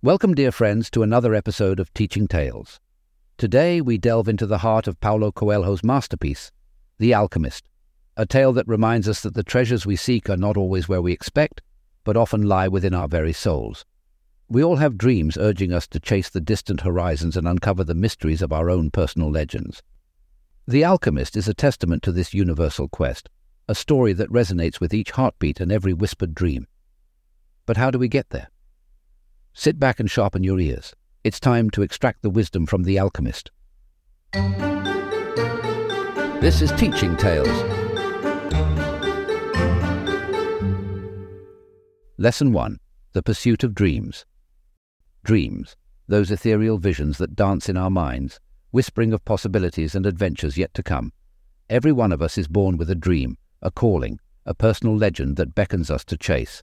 Welcome, dear friends, to another episode of Teaching Tales. Today we delve into the heart of Paulo Coelho's masterpiece, The Alchemist, a tale that reminds us that the treasures we seek are not always where we expect, but often lie within our very souls. We all have dreams urging us to chase the distant horizons and uncover the mysteries of our own personal legends. The Alchemist is a testament to this universal quest, a story that resonates with each heartbeat and every whispered dream. But how do we get there? Sit back and sharpen your ears. It's time to extract the wisdom from the alchemist. This is Teaching Tales. Lesson 1 The Pursuit of Dreams. Dreams, those ethereal visions that dance in our minds, whispering of possibilities and adventures yet to come. Every one of us is born with a dream, a calling, a personal legend that beckons us to chase.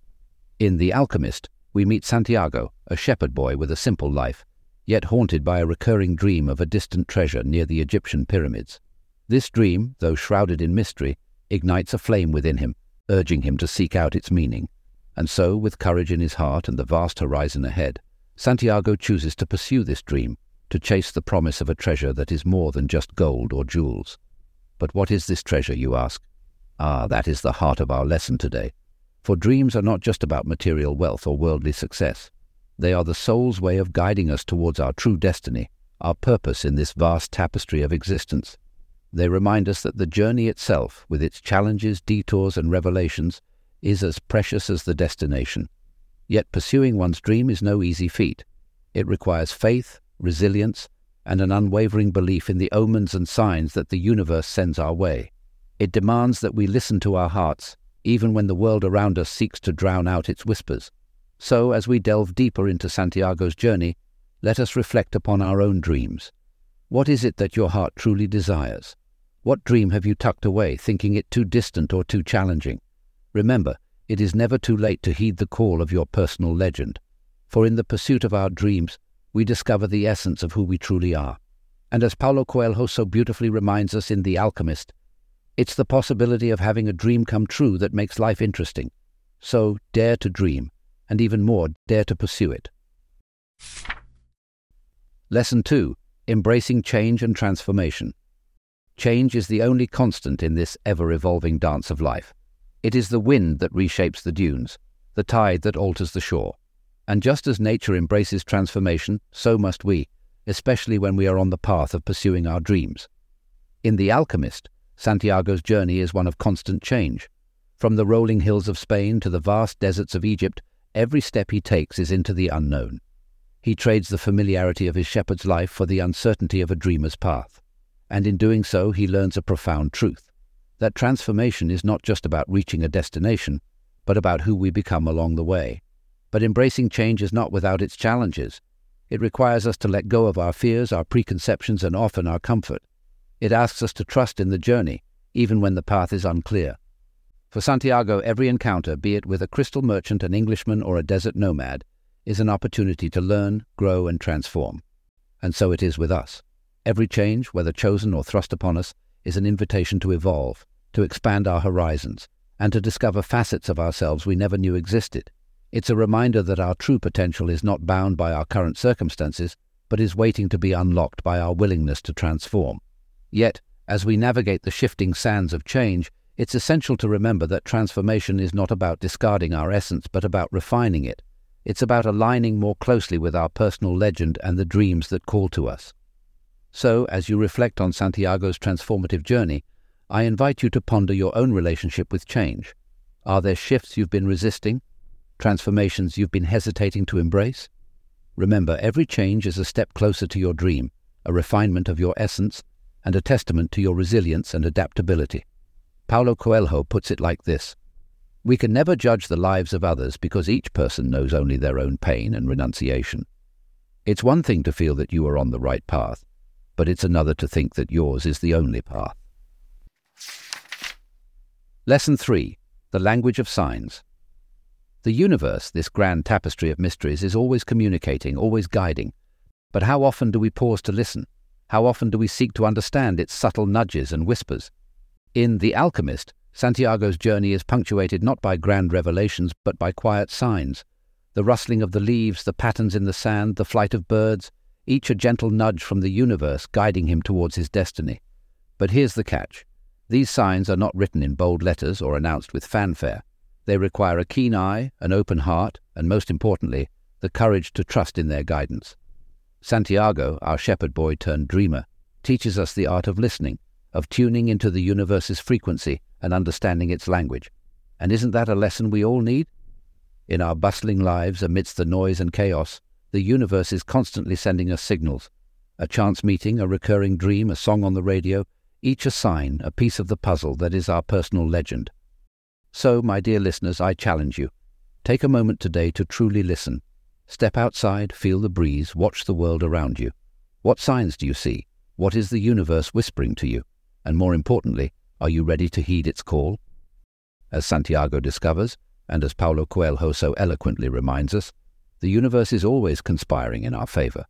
In The Alchemist, we meet Santiago, a shepherd boy with a simple life, yet haunted by a recurring dream of a distant treasure near the Egyptian pyramids. This dream, though shrouded in mystery, ignites a flame within him, urging him to seek out its meaning. And so, with courage in his heart and the vast horizon ahead, Santiago chooses to pursue this dream, to chase the promise of a treasure that is more than just gold or jewels. But what is this treasure, you ask? Ah, that is the heart of our lesson today. For dreams are not just about material wealth or worldly success. They are the soul's way of guiding us towards our true destiny, our purpose in this vast tapestry of existence. They remind us that the journey itself, with its challenges, detours, and revelations, is as precious as the destination. Yet pursuing one's dream is no easy feat. It requires faith, resilience, and an unwavering belief in the omens and signs that the universe sends our way. It demands that we listen to our hearts even when the world around us seeks to drown out its whispers. So, as we delve deeper into Santiago's journey, let us reflect upon our own dreams. What is it that your heart truly desires? What dream have you tucked away, thinking it too distant or too challenging? Remember, it is never too late to heed the call of your personal legend, for in the pursuit of our dreams, we discover the essence of who we truly are. And as Paulo Coelho so beautifully reminds us in The Alchemist, it's the possibility of having a dream come true that makes life interesting. So dare to dream, and even more, dare to pursue it. Lesson 2 Embracing Change and Transformation. Change is the only constant in this ever evolving dance of life. It is the wind that reshapes the dunes, the tide that alters the shore. And just as nature embraces transformation, so must we, especially when we are on the path of pursuing our dreams. In The Alchemist, Santiago's journey is one of constant change. From the rolling hills of Spain to the vast deserts of Egypt, every step he takes is into the unknown. He trades the familiarity of his shepherd's life for the uncertainty of a dreamer's path. And in doing so, he learns a profound truth that transformation is not just about reaching a destination, but about who we become along the way. But embracing change is not without its challenges. It requires us to let go of our fears, our preconceptions, and often our comfort. It asks us to trust in the journey, even when the path is unclear. For Santiago, every encounter, be it with a crystal merchant, an Englishman, or a desert nomad, is an opportunity to learn, grow, and transform. And so it is with us. Every change, whether chosen or thrust upon us, is an invitation to evolve, to expand our horizons, and to discover facets of ourselves we never knew existed. It's a reminder that our true potential is not bound by our current circumstances, but is waiting to be unlocked by our willingness to transform. Yet, as we navigate the shifting sands of change, it's essential to remember that transformation is not about discarding our essence, but about refining it. It's about aligning more closely with our personal legend and the dreams that call to us. So, as you reflect on Santiago's transformative journey, I invite you to ponder your own relationship with change. Are there shifts you've been resisting? Transformations you've been hesitating to embrace? Remember, every change is a step closer to your dream, a refinement of your essence, and a testament to your resilience and adaptability. Paulo Coelho puts it like this We can never judge the lives of others because each person knows only their own pain and renunciation. It's one thing to feel that you are on the right path, but it's another to think that yours is the only path. Lesson 3 The Language of Signs. The universe, this grand tapestry of mysteries, is always communicating, always guiding. But how often do we pause to listen? How often do we seek to understand its subtle nudges and whispers? In The Alchemist, Santiago's journey is punctuated not by grand revelations but by quiet signs, The rustling of the leaves, the patterns in the sand, the flight of birds, each a gentle nudge from the universe guiding him towards his destiny. But here's the catch. These signs are not written in bold letters or announced with fanfare. They require a keen eye, an open heart, and most importantly, the courage to trust in their guidance. Santiago, our shepherd boy turned dreamer, teaches us the art of listening, of tuning into the universe's frequency and understanding its language. And isn't that a lesson we all need? In our bustling lives, amidst the noise and chaos, the universe is constantly sending us signals. A chance meeting, a recurring dream, a song on the radio, each a sign, a piece of the puzzle that is our personal legend. So, my dear listeners, I challenge you. Take a moment today to truly listen. Step outside, feel the breeze, watch the world around you. What signs do you see? What is the universe whispering to you? And more importantly, are you ready to heed its call? As Santiago discovers, and as Paulo Coelho so eloquently reminds us, the universe is always conspiring in our favor.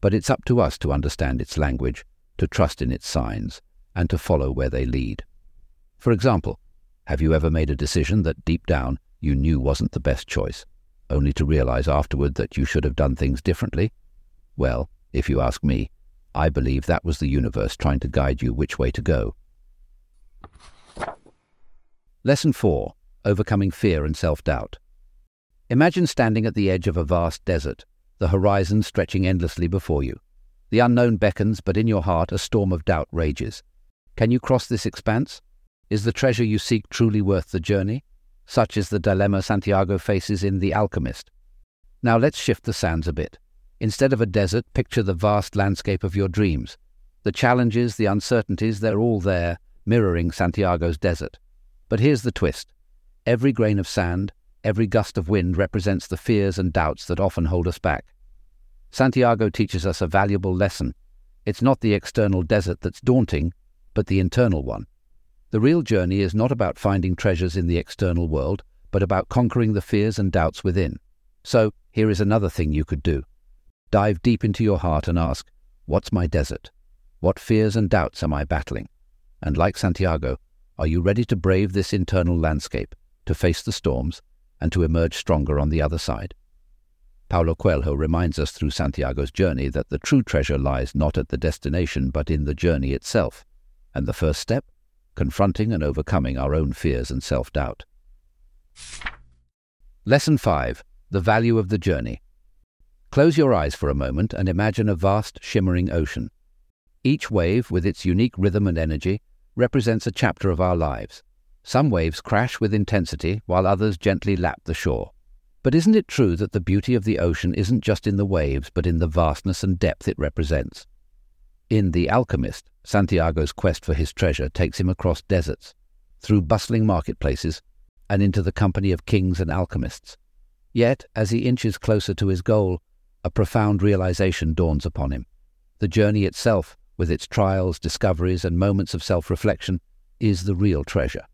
But it's up to us to understand its language, to trust in its signs, and to follow where they lead. For example, have you ever made a decision that deep down you knew wasn't the best choice, only to realize afterward that you should have done things differently? Well, if you ask me, I believe that was the universe trying to guide you which way to go. Lesson 4 Overcoming Fear and Self Doubt. Imagine standing at the edge of a vast desert, the horizon stretching endlessly before you. The unknown beckons, but in your heart a storm of doubt rages. Can you cross this expanse? Is the treasure you seek truly worth the journey? Such is the dilemma Santiago faces in The Alchemist. Now let's shift the sands a bit. Instead of a desert, picture the vast landscape of your dreams. The challenges, the uncertainties, they're all there, mirroring Santiago's desert. But here's the twist. Every grain of sand, every gust of wind represents the fears and doubts that often hold us back. Santiago teaches us a valuable lesson. It's not the external desert that's daunting, but the internal one. The real journey is not about finding treasures in the external world, but about conquering the fears and doubts within. So, here is another thing you could do. Dive deep into your heart and ask, What's my desert? What fears and doubts am I battling? And like Santiago, are you ready to brave this internal landscape, to face the storms, and to emerge stronger on the other side? Paulo Coelho reminds us through Santiago's journey that the true treasure lies not at the destination but in the journey itself. And the first step? Confronting and overcoming our own fears and self doubt. Lesson 5 The Value of the Journey. Close your eyes for a moment and imagine a vast, shimmering ocean. Each wave, with its unique rhythm and energy, represents a chapter of our lives. Some waves crash with intensity, while others gently lap the shore. But isn't it true that the beauty of the ocean isn't just in the waves, but in the vastness and depth it represents? In The Alchemist, Santiago's quest for his treasure takes him across deserts, through bustling marketplaces, and into the company of kings and alchemists. Yet, as he inches closer to his goal, a profound realization dawns upon him. The journey itself, with its trials, discoveries, and moments of self reflection, is the real treasure.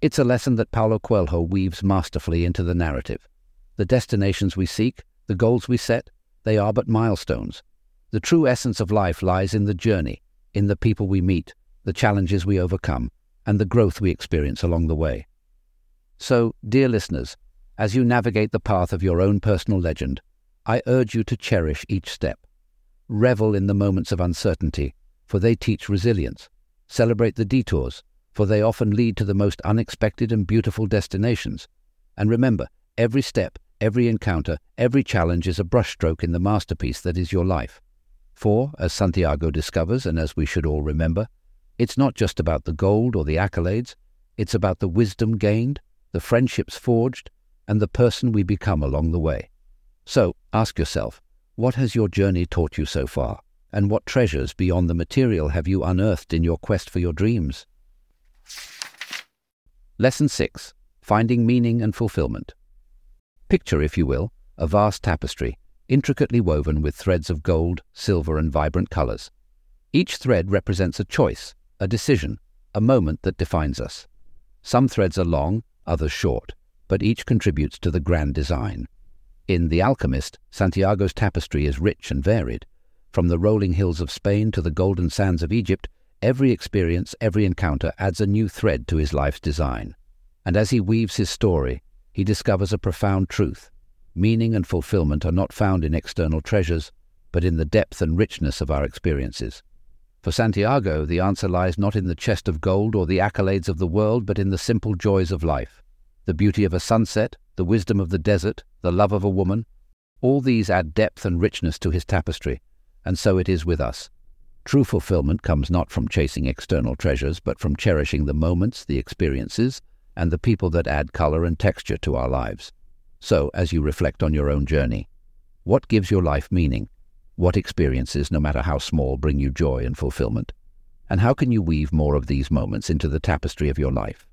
It's a lesson that Paulo Coelho weaves masterfully into the narrative. The destinations we seek, the goals we set, they are but milestones. The true essence of life lies in the journey, in the people we meet, the challenges we overcome, and the growth we experience along the way. So, dear listeners, as you navigate the path of your own personal legend, I urge you to cherish each step. Revel in the moments of uncertainty, for they teach resilience. Celebrate the detours, for they often lead to the most unexpected and beautiful destinations. And remember, every step, every encounter, every challenge is a brushstroke in the masterpiece that is your life. For, as Santiago discovers, and as we should all remember, it's not just about the gold or the accolades, it's about the wisdom gained, the friendships forged, and the person we become along the way. So ask yourself, what has your journey taught you so far? And what treasures beyond the material have you unearthed in your quest for your dreams? Lesson 6 Finding Meaning and Fulfillment. Picture, if you will, a vast tapestry, intricately woven with threads of gold, silver, and vibrant colors. Each thread represents a choice, a decision, a moment that defines us. Some threads are long, others short, but each contributes to the grand design. In The Alchemist, Santiago's tapestry is rich and varied. From the rolling hills of Spain to the golden sands of Egypt, every experience, every encounter adds a new thread to his life's design. And as he weaves his story, he discovers a profound truth. Meaning and fulfillment are not found in external treasures, but in the depth and richness of our experiences. For Santiago, the answer lies not in the chest of gold or the accolades of the world, but in the simple joys of life. The beauty of a sunset, the wisdom of the desert, the love of a woman, all these add depth and richness to his tapestry, and so it is with us. True fulfillment comes not from chasing external treasures, but from cherishing the moments, the experiences, and the people that add color and texture to our lives. So, as you reflect on your own journey, what gives your life meaning? What experiences, no matter how small, bring you joy and fulfillment? And how can you weave more of these moments into the tapestry of your life?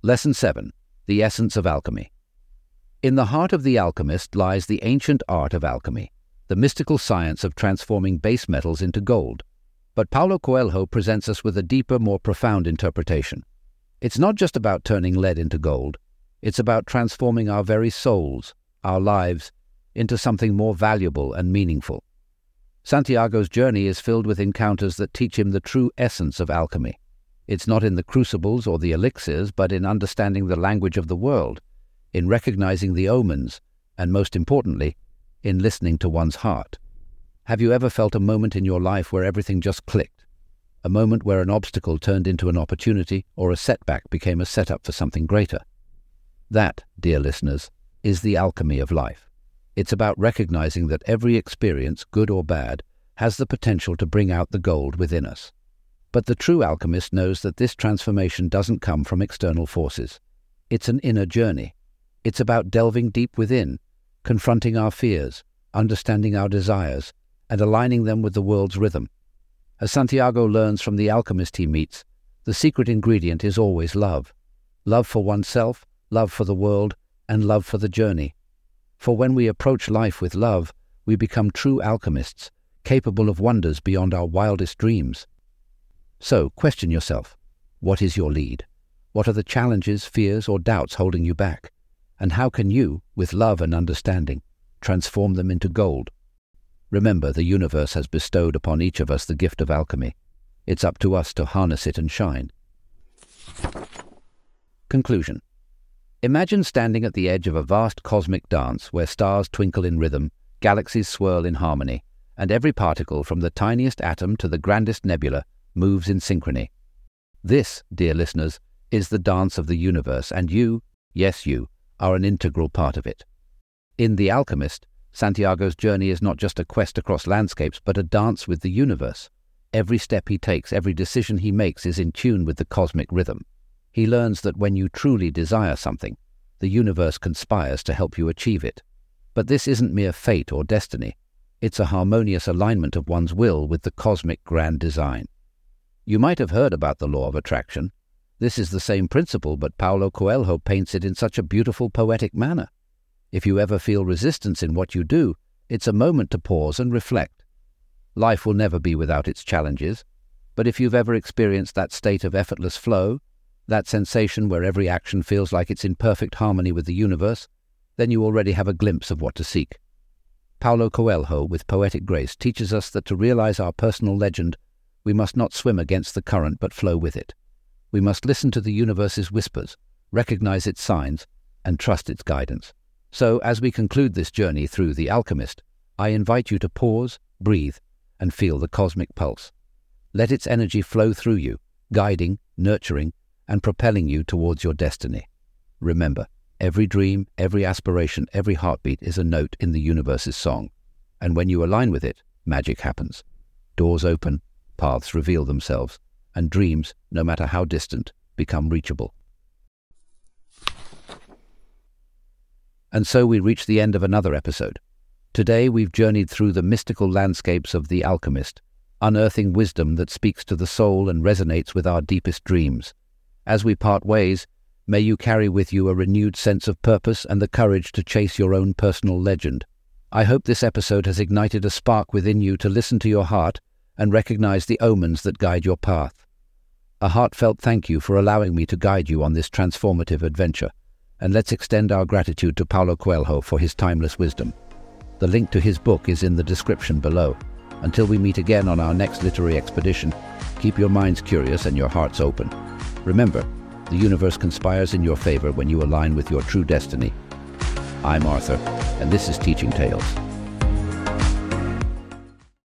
Lesson 7 The Essence of Alchemy. In the heart of the alchemist lies the ancient art of alchemy, the mystical science of transforming base metals into gold. But Paulo Coelho presents us with a deeper, more profound interpretation. It's not just about turning lead into gold, it's about transforming our very souls, our lives, into something more valuable and meaningful. Santiago's journey is filled with encounters that teach him the true essence of alchemy. It's not in the crucibles or the elixirs, but in understanding the language of the world, in recognizing the omens, and most importantly, in listening to one's heart. Have you ever felt a moment in your life where everything just clicked? A moment where an obstacle turned into an opportunity or a setback became a setup for something greater? That, dear listeners, is the alchemy of life. It's about recognizing that every experience, good or bad, has the potential to bring out the gold within us. But the true alchemist knows that this transformation doesn't come from external forces. It's an inner journey. It's about delving deep within, confronting our fears, understanding our desires, and aligning them with the world's rhythm. As Santiago learns from the alchemist he meets, the secret ingredient is always love. Love for oneself, love for the world, and love for the journey. For when we approach life with love, we become true alchemists, capable of wonders beyond our wildest dreams. So, question yourself what is your lead? What are the challenges, fears, or doubts holding you back? And how can you, with love and understanding, transform them into gold? Remember, the universe has bestowed upon each of us the gift of alchemy. It's up to us to harness it and shine. Conclusion Imagine standing at the edge of a vast cosmic dance where stars twinkle in rhythm, galaxies swirl in harmony, and every particle from the tiniest atom to the grandest nebula moves in synchrony. This, dear listeners, is the dance of the universe, and you, yes, you, are an integral part of it. In The Alchemist, Santiago's journey is not just a quest across landscapes, but a dance with the universe. Every step he takes, every decision he makes is in tune with the cosmic rhythm. He learns that when you truly desire something, the universe conspires to help you achieve it. But this isn't mere fate or destiny. It's a harmonious alignment of one's will with the cosmic grand design. You might have heard about the law of attraction. This is the same principle, but Paulo Coelho paints it in such a beautiful, poetic manner. If you ever feel resistance in what you do, it's a moment to pause and reflect. Life will never be without its challenges, but if you've ever experienced that state of effortless flow, that sensation where every action feels like it's in perfect harmony with the universe, then you already have a glimpse of what to seek. Paulo Coelho, with poetic grace, teaches us that to realize our personal legend, we must not swim against the current but flow with it. We must listen to the universe's whispers, recognize its signs, and trust its guidance. So, as we conclude this journey through The Alchemist, I invite you to pause, breathe, and feel the cosmic pulse. Let its energy flow through you, guiding, nurturing, and propelling you towards your destiny. Remember, every dream, every aspiration, every heartbeat is a note in the universe's song. And when you align with it, magic happens. Doors open, paths reveal themselves, and dreams, no matter how distant, become reachable. And so we reach the end of another episode. Today we've journeyed through the mystical landscapes of The Alchemist, unearthing wisdom that speaks to the soul and resonates with our deepest dreams. As we part ways, may you carry with you a renewed sense of purpose and the courage to chase your own personal legend. I hope this episode has ignited a spark within you to listen to your heart and recognize the omens that guide your path. A heartfelt thank you for allowing me to guide you on this transformative adventure, and let's extend our gratitude to Paulo Coelho for his timeless wisdom. The link to his book is in the description below. Until we meet again on our next literary expedition, keep your minds curious and your hearts open. Remember, the universe conspires in your favor when you align with your true destiny. I'm Arthur, and this is Teaching Tales.